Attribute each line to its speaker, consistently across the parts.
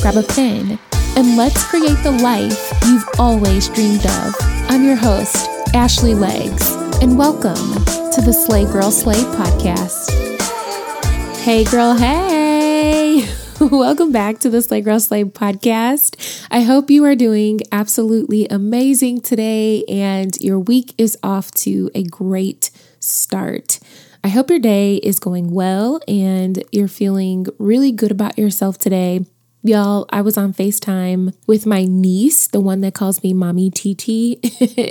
Speaker 1: grab a pen, and let's create the life you've always dreamed of. I'm your host, Ashley Legs, and welcome to the Slay Girl Slay podcast. Hey, girl, hey! welcome back to the Slay Girl Slay podcast. I hope you are doing absolutely amazing today and your week is off to a great start. I hope your day is going well and you're feeling really good about yourself today. Y'all, I was on FaceTime with my niece, the one that calls me Mommy TT,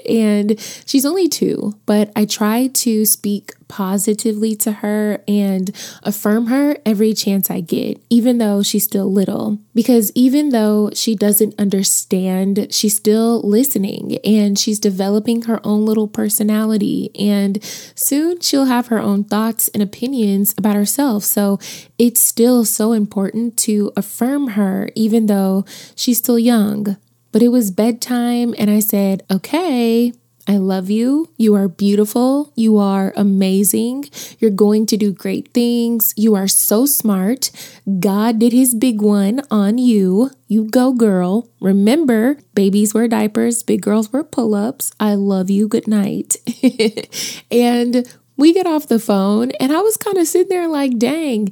Speaker 1: and she's only two, but I try to speak positively to her and affirm her every chance I get, even though she's still little. Because even though she doesn't understand, she's still listening and she's developing her own little personality. And soon she'll have her own thoughts and opinions about herself. So it's still so important to affirm her, even though she's still young. But it was bedtime, and I said, okay, I love you. You are beautiful. You are amazing. You're going to do great things. You are so smart. God did his big one on you. You go, girl. Remember, babies wear diapers, big girls wear pull ups. I love you. Good night. and we get off the phone, and I was kind of sitting there like, dang,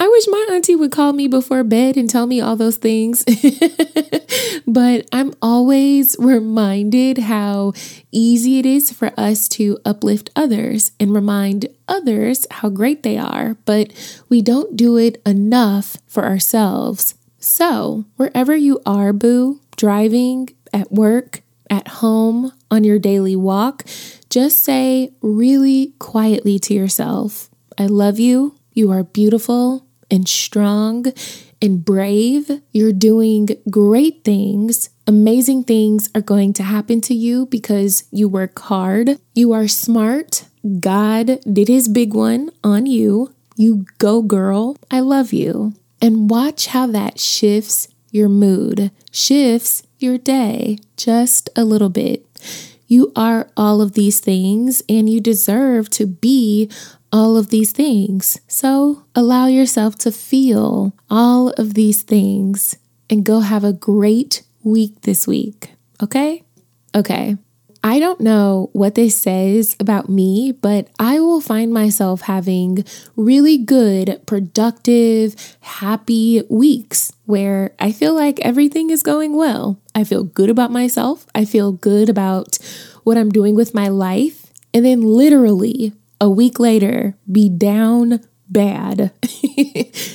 Speaker 1: I wish my auntie would call me before bed and tell me all those things. but I'm always reminded how easy it is for us to uplift others and remind others how great they are, but we don't do it enough for ourselves. So, wherever you are, boo, driving, at work, at home, on your daily walk, just say really quietly to yourself, I love you. You are beautiful and strong and brave. You're doing great things. Amazing things are going to happen to you because you work hard. You are smart. God did his big one on you. You go, girl. I love you. And watch how that shifts your mood, shifts your day just a little bit. You are all of these things and you deserve to be all of these things. So allow yourself to feel all of these things and go have a great week this week. Okay? Okay. I don't know what this says about me, but I will find myself having really good, productive, happy weeks where I feel like everything is going well. I feel good about myself. I feel good about what I'm doing with my life. And then, literally, a week later be down bad.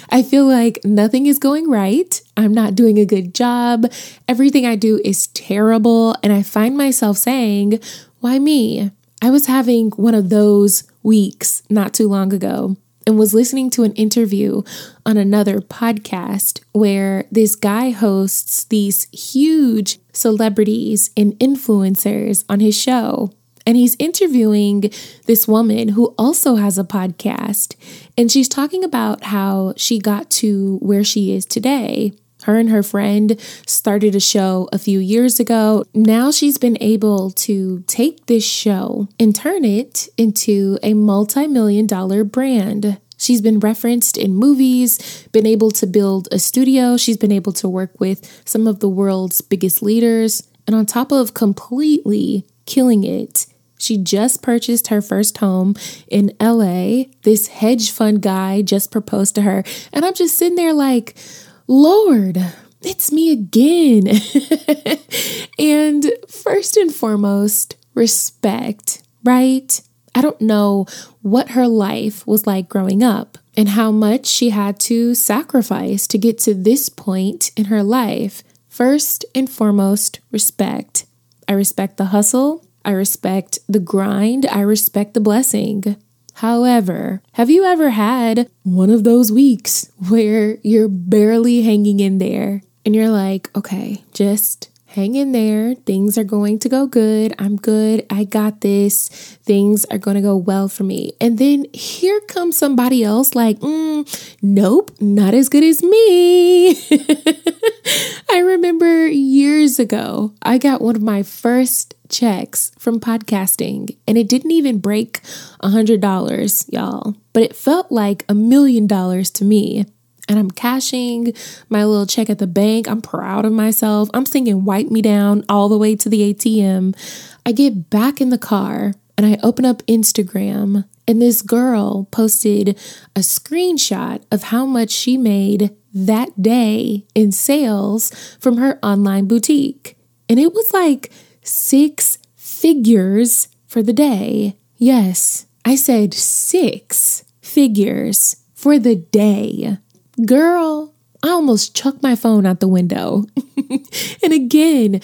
Speaker 1: I feel like nothing is going right. I'm not doing a good job. Everything I do is terrible. And I find myself saying, Why me? I was having one of those weeks not too long ago and was listening to an interview on another podcast where this guy hosts these huge celebrities and influencers on his show. And he's interviewing this woman who also has a podcast. And she's talking about how she got to where she is today. Her and her friend started a show a few years ago. Now she's been able to take this show and turn it into a multi million dollar brand. She's been referenced in movies, been able to build a studio. She's been able to work with some of the world's biggest leaders. And on top of completely killing it she just purchased her first home in LA. This hedge fund guy just proposed to her. And I'm just sitting there like, Lord, it's me again. and first and foremost, respect, right? I don't know what her life was like growing up and how much she had to sacrifice to get to this point in her life. First and foremost, respect. I respect the hustle. I respect the grind. I respect the blessing. However, have you ever had one of those weeks where you're barely hanging in there? and you're like, okay, just hang in there. Things are going to go good. I'm good. I got this. Things are going to go well for me. And then here comes somebody else like, mm, nope, not as good as me. I remember years ago, I got one of my first checks from podcasting and it didn't even break a hundred dollars, y'all, but it felt like a million dollars to me and I'm cashing my little check at the bank. I'm proud of myself. I'm singing Wipe Me Down all the way to the ATM. I get back in the car and I open up Instagram, and this girl posted a screenshot of how much she made that day in sales from her online boutique. And it was like six figures for the day. Yes, I said six figures for the day. Girl, I almost chucked my phone out the window. and again,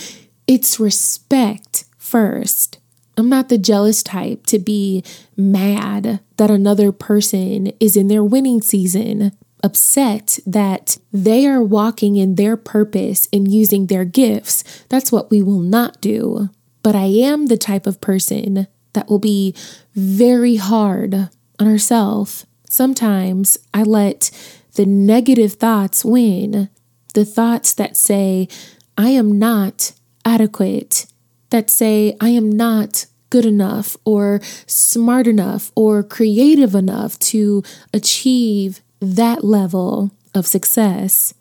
Speaker 1: it's respect first. I'm not the jealous type to be mad that another person is in their winning season, upset that they are walking in their purpose and using their gifts. That's what we will not do. But I am the type of person that will be very hard on herself. Sometimes I let the negative thoughts win, the thoughts that say, I am not adequate, that say, I am not good enough or smart enough or creative enough to achieve that level of success.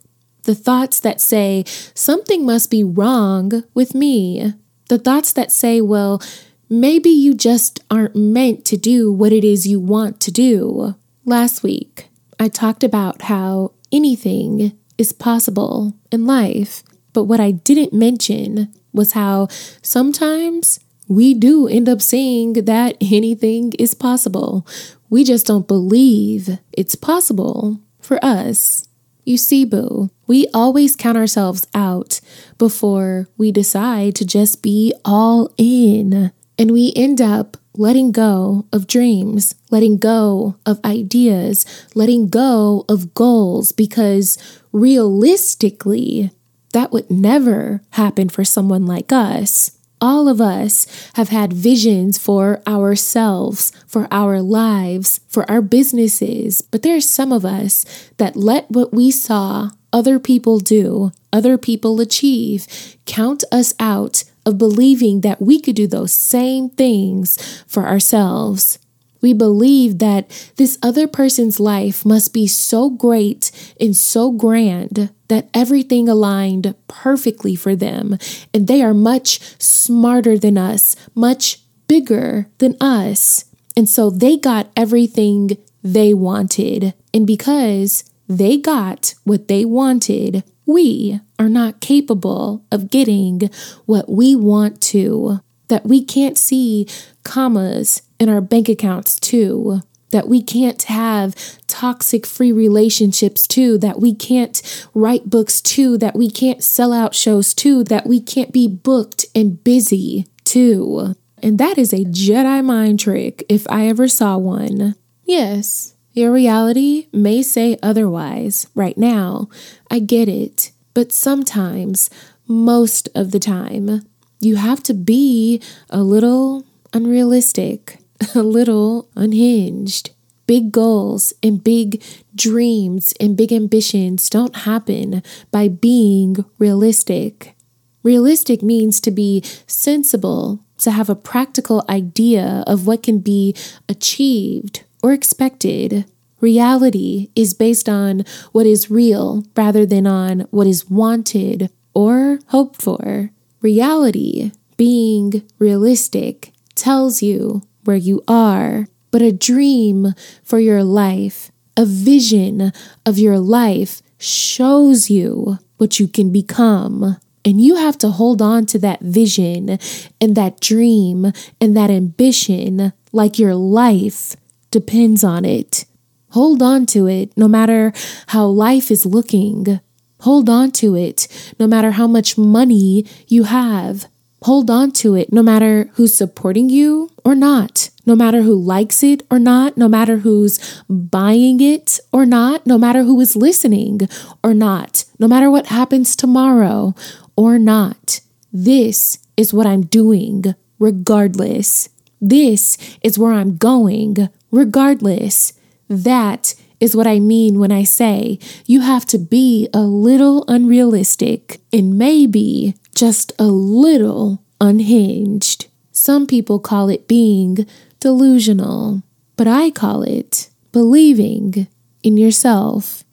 Speaker 1: The thoughts that say, something must be wrong with me. The thoughts that say, well, maybe you just aren't meant to do what it is you want to do. Last week, I talked about how anything is possible in life. But what I didn't mention was how sometimes we do end up saying that anything is possible. We just don't believe it's possible for us. You see, Boo, we always count ourselves out before we decide to just be all in. And we end up letting go of dreams, letting go of ideas, letting go of goals, because realistically, that would never happen for someone like us. All of us have had visions for ourselves, for our lives, for our businesses, but there are some of us that let what we saw other people do, other people achieve, count us out of believing that we could do those same things for ourselves. We believe that this other person's life must be so great and so grand that everything aligned perfectly for them, and they are much smarter than us, much bigger than us. And so they got everything they wanted. And because they got what they wanted, we are not capable of getting what we want to, that we can't see commas in our bank accounts too, that we can't have toxic free relationships too, that we can't write books too, that we can't sell out shows too, that we can't be booked and busy too. And that is a Jedi mind trick if I ever saw one. Yes, your reality may say otherwise right now. I get it. But sometimes, most of the time, you have to be a little unrealistic, a little unhinged. Big goals and big dreams and big ambitions don't happen by being realistic. Realistic means to be sensible, to have a practical idea of what can be achieved or expected. Reality is based on what is real rather than on what is wanted or hoped for. Reality, being realistic, tells you where you are, but a dream for your life, a vision of your life shows you what you can become. And you have to hold on to that vision and that dream and that ambition like your life depends on it. Hold on to it no matter how life is looking. Hold on to it no matter how much money you have. Hold on to it no matter who's supporting you or not, no matter who likes it or not, no matter who's buying it or not, no matter who is listening or not, no matter what happens tomorrow or not. This is what I'm doing regardless. This is where I'm going regardless. That is what I mean when I say you have to be a little unrealistic and maybe just a little unhinged. Some people call it being delusional, but I call it believing in yourself.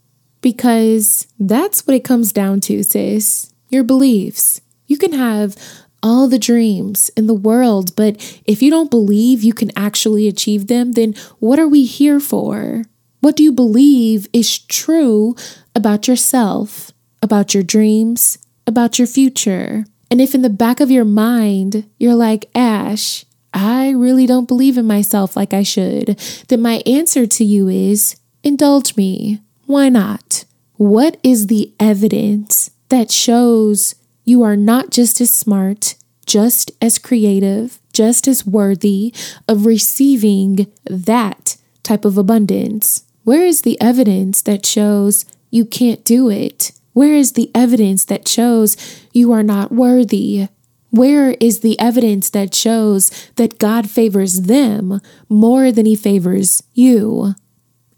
Speaker 1: Because that's what it comes down to, sis. Your beliefs. You can have all the dreams in the world, but if you don't believe you can actually achieve them, then what are we here for? What do you believe is true about yourself, about your dreams, about your future. And if in the back of your mind you're like, Ash, I really don't believe in myself like I should, then my answer to you is indulge me. Why not? What is the evidence that shows you are not just as smart, just as creative, just as worthy of receiving that type of abundance? Where is the evidence that shows you can't do it? Where is the evidence that shows you are not worthy? Where is the evidence that shows that God favors them more than he favors you?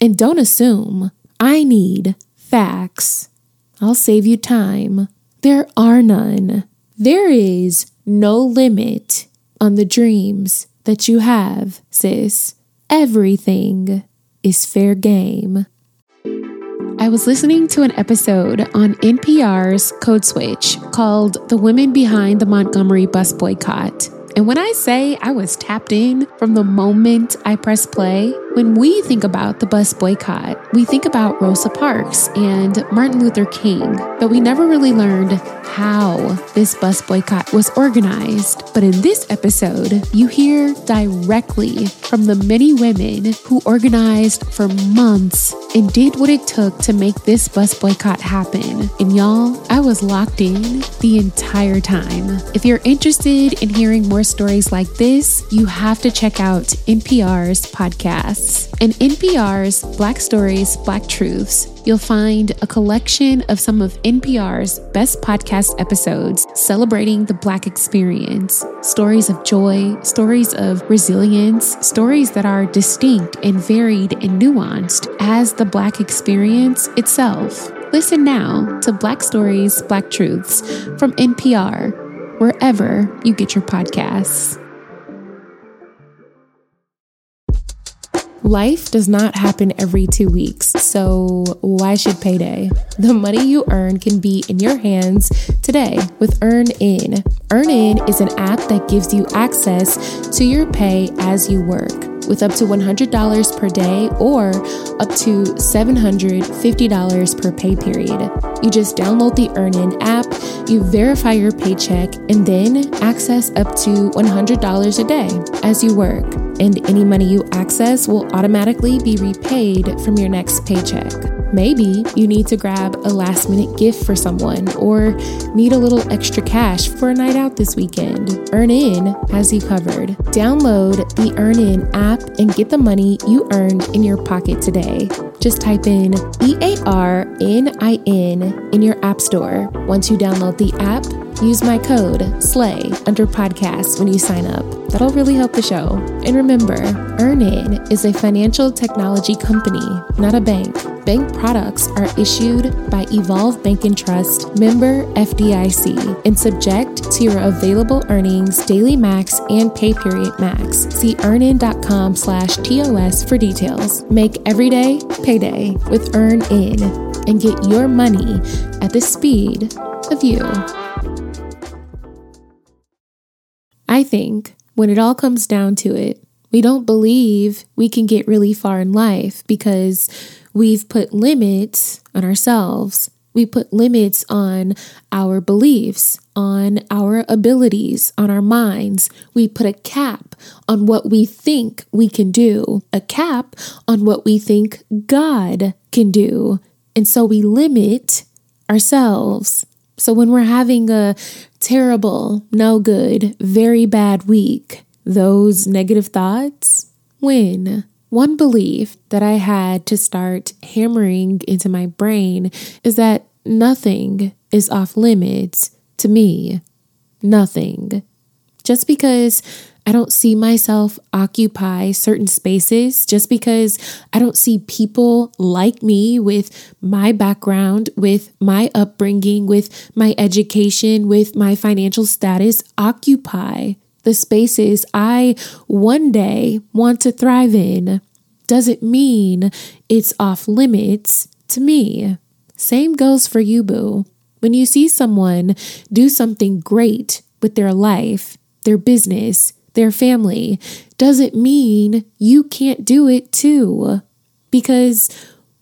Speaker 1: And don't assume. I need facts. I'll save you time. There are none. There is no limit on the dreams that you have, sis. Everything is fair game. I was listening to an episode on NPR's Code Switch called The Women Behind the Montgomery Bus Boycott. And when I say I was tapped in from the moment I pressed play, when we think about the bus boycott, we think about Rosa Parks and Martin Luther King, but we never really learned how this bus boycott was organized. But in this episode, you hear directly from the many women who organized for months and did what it took to make this bus boycott happen. And y'all, I was locked in the entire time. If you're interested in hearing more stories like this, you have to check out NPR's podcasts. And NPR's Black Stories, Black Truths, you'll find a collection of some of NPR's best podcast episodes celebrating the Black experience. Stories of joy, stories of resilience, stories that are distinct and varied and nuanced as the Black experience itself. Listen now to Black Stories, Black Truths from NPR wherever you get your podcasts. Life does not happen every two weeks, so why should payday? The money you earn can be in your hands today with Earn In. EarnIn is an app that gives you access to your pay as you work with up to $100 per day or up to $750 per pay period. You just download the EarnIn app, you verify your paycheck, and then access up to $100 a day as you work. And any money you access will automatically be repaid from your next paycheck. Maybe you need to grab a last minute gift for someone or need a little extra cash for a night out this weekend. EarnIn has you covered. Download the EarnIn app and get the money you earned in your pocket today. Just type in E A R N I N in your app store. Once you download the app, use my code SLAY under podcasts when you sign up. That'll really help the show. And remember, EarnIn is a financial technology company, not a bank. Bank products are issued by Evolve Bank and Trust, member FDIC, and subject to your available earnings, daily max, and pay period max. See earnin.com slash TOS for details. Make every day payday with EarnIn and get your money at the speed of you. I think when it all comes down to it, we don't believe we can get really far in life because we've put limits on ourselves. We put limits on our beliefs, on our abilities, on our minds. We put a cap on what we think we can do, a cap on what we think God can do. And so we limit ourselves. So when we're having a terrible, no good, very bad week, those negative thoughts When? One belief that I had to start hammering into my brain is that nothing is off limits to me. Nothing. Just because I don't see myself occupy certain spaces just because I don't see people like me with my background, with my upbringing, with my education, with my financial status occupy the spaces I one day want to thrive in doesn't mean it's off limits to me. Same goes for you, boo. When you see someone do something great with their life, their business, their family doesn't mean you can't do it too. Because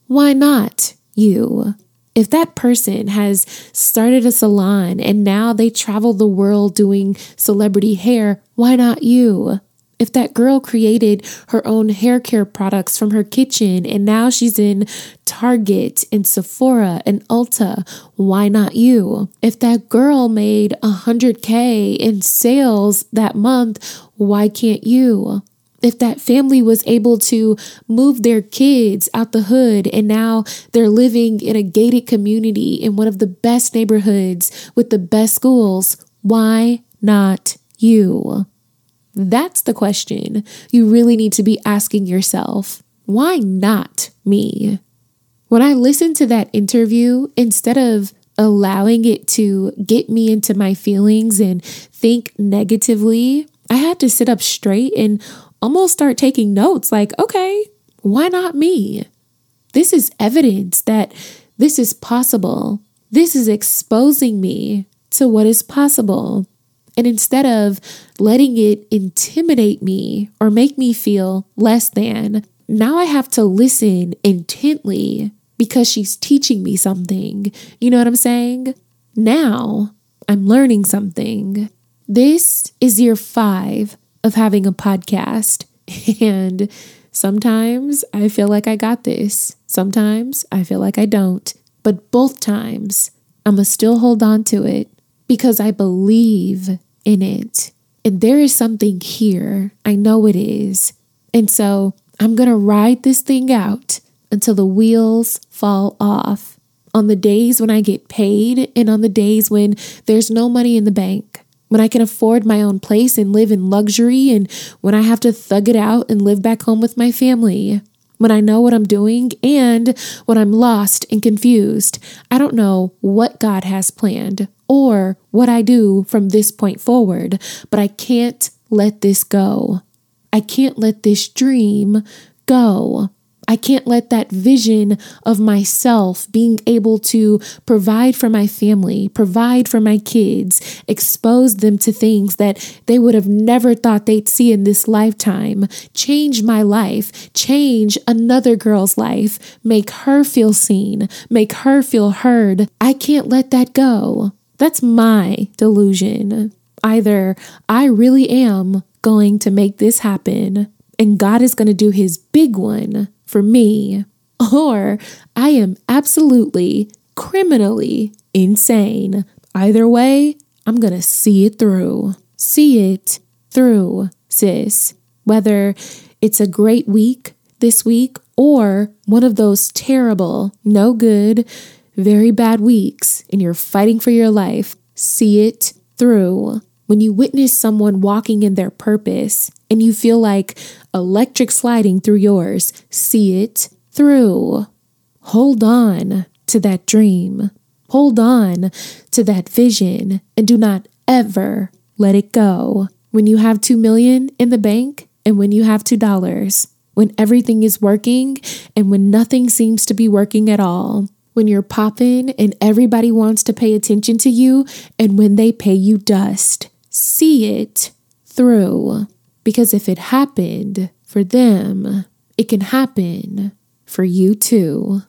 Speaker 1: why not you? If that person has started a salon and now they travel the world doing celebrity hair, why not you? If that girl created her own hair care products from her kitchen and now she's in Target and Sephora and Ulta, why not you? If that girl made 100K in sales that month, why can't you? If that family was able to move their kids out the hood and now they're living in a gated community in one of the best neighborhoods with the best schools, why not you? That's the question you really need to be asking yourself. Why not me? When I listened to that interview, instead of allowing it to get me into my feelings and think negatively, I had to sit up straight and almost start taking notes like, okay, why not me? This is evidence that this is possible. This is exposing me to what is possible. And instead of letting it intimidate me or make me feel less than, now I have to listen intently because she's teaching me something. You know what I'm saying? Now I'm learning something. This is year five of having a podcast. And sometimes I feel like I got this. Sometimes I feel like I don't. But both times, I'm going to still hold on to it because I believe in it. And there is something here. I know it is. And so I'm going to ride this thing out until the wheels fall off. On the days when I get paid and on the days when there's no money in the bank, when I can afford my own place and live in luxury, and when I have to thug it out and live back home with my family when I know what I'm doing and when I'm lost and confused. I don't know what God has planned or what I do from this point forward, but I can't let this go. I can't let this dream go. I can't let that vision of myself being able to provide for my family, provide for my kids, expose them to things that they would have never thought they'd see in this lifetime, change my life, change another girl's life, make her feel seen, make her feel heard. I can't let that go. That's my delusion. Either I really am going to make this happen and God is going to do his big one for me, or I am absolutely criminally insane. Either way, I'm going to see it through. See it through, sis. Whether it's a great week this week or one of those terrible, no good, very bad weeks and you're fighting for your life, see it through. When you witness someone walking in their purpose and you feel like electric sliding through yours, see it through. Hold on to that dream. Hold on to that vision and do not ever let it go. When you have 2 million in the bank and when you have $2, when everything is working and when nothing seems to be working at all, when you're popping and everybody wants to pay attention to you and when they pay you dust see it through. Because if it happened for them, it can happen for you too.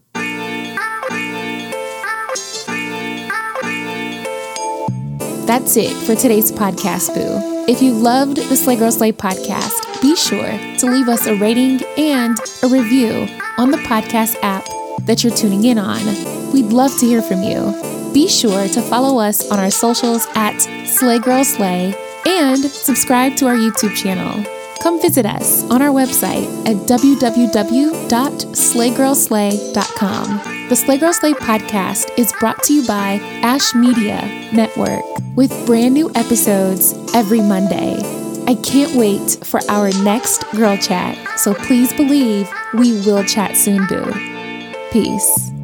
Speaker 1: That's it for today's podcast, Boo. If you loved the Slay Girl Slay podcast, be sure to leave us a rating and a review on the podcast app that you're tuning in on. We'd love to hear from you. Be sure to follow us on our socials at Slay Girl Slay and subscribe to our YouTube channel. Come visit us on our website at www.slaygirlslay.com. The Slay Girl Slay podcast is brought to you by Ash Media Network with brand new episodes every Monday. I can't wait for our next girl chat, so please believe we will chat soon, boo. Peace.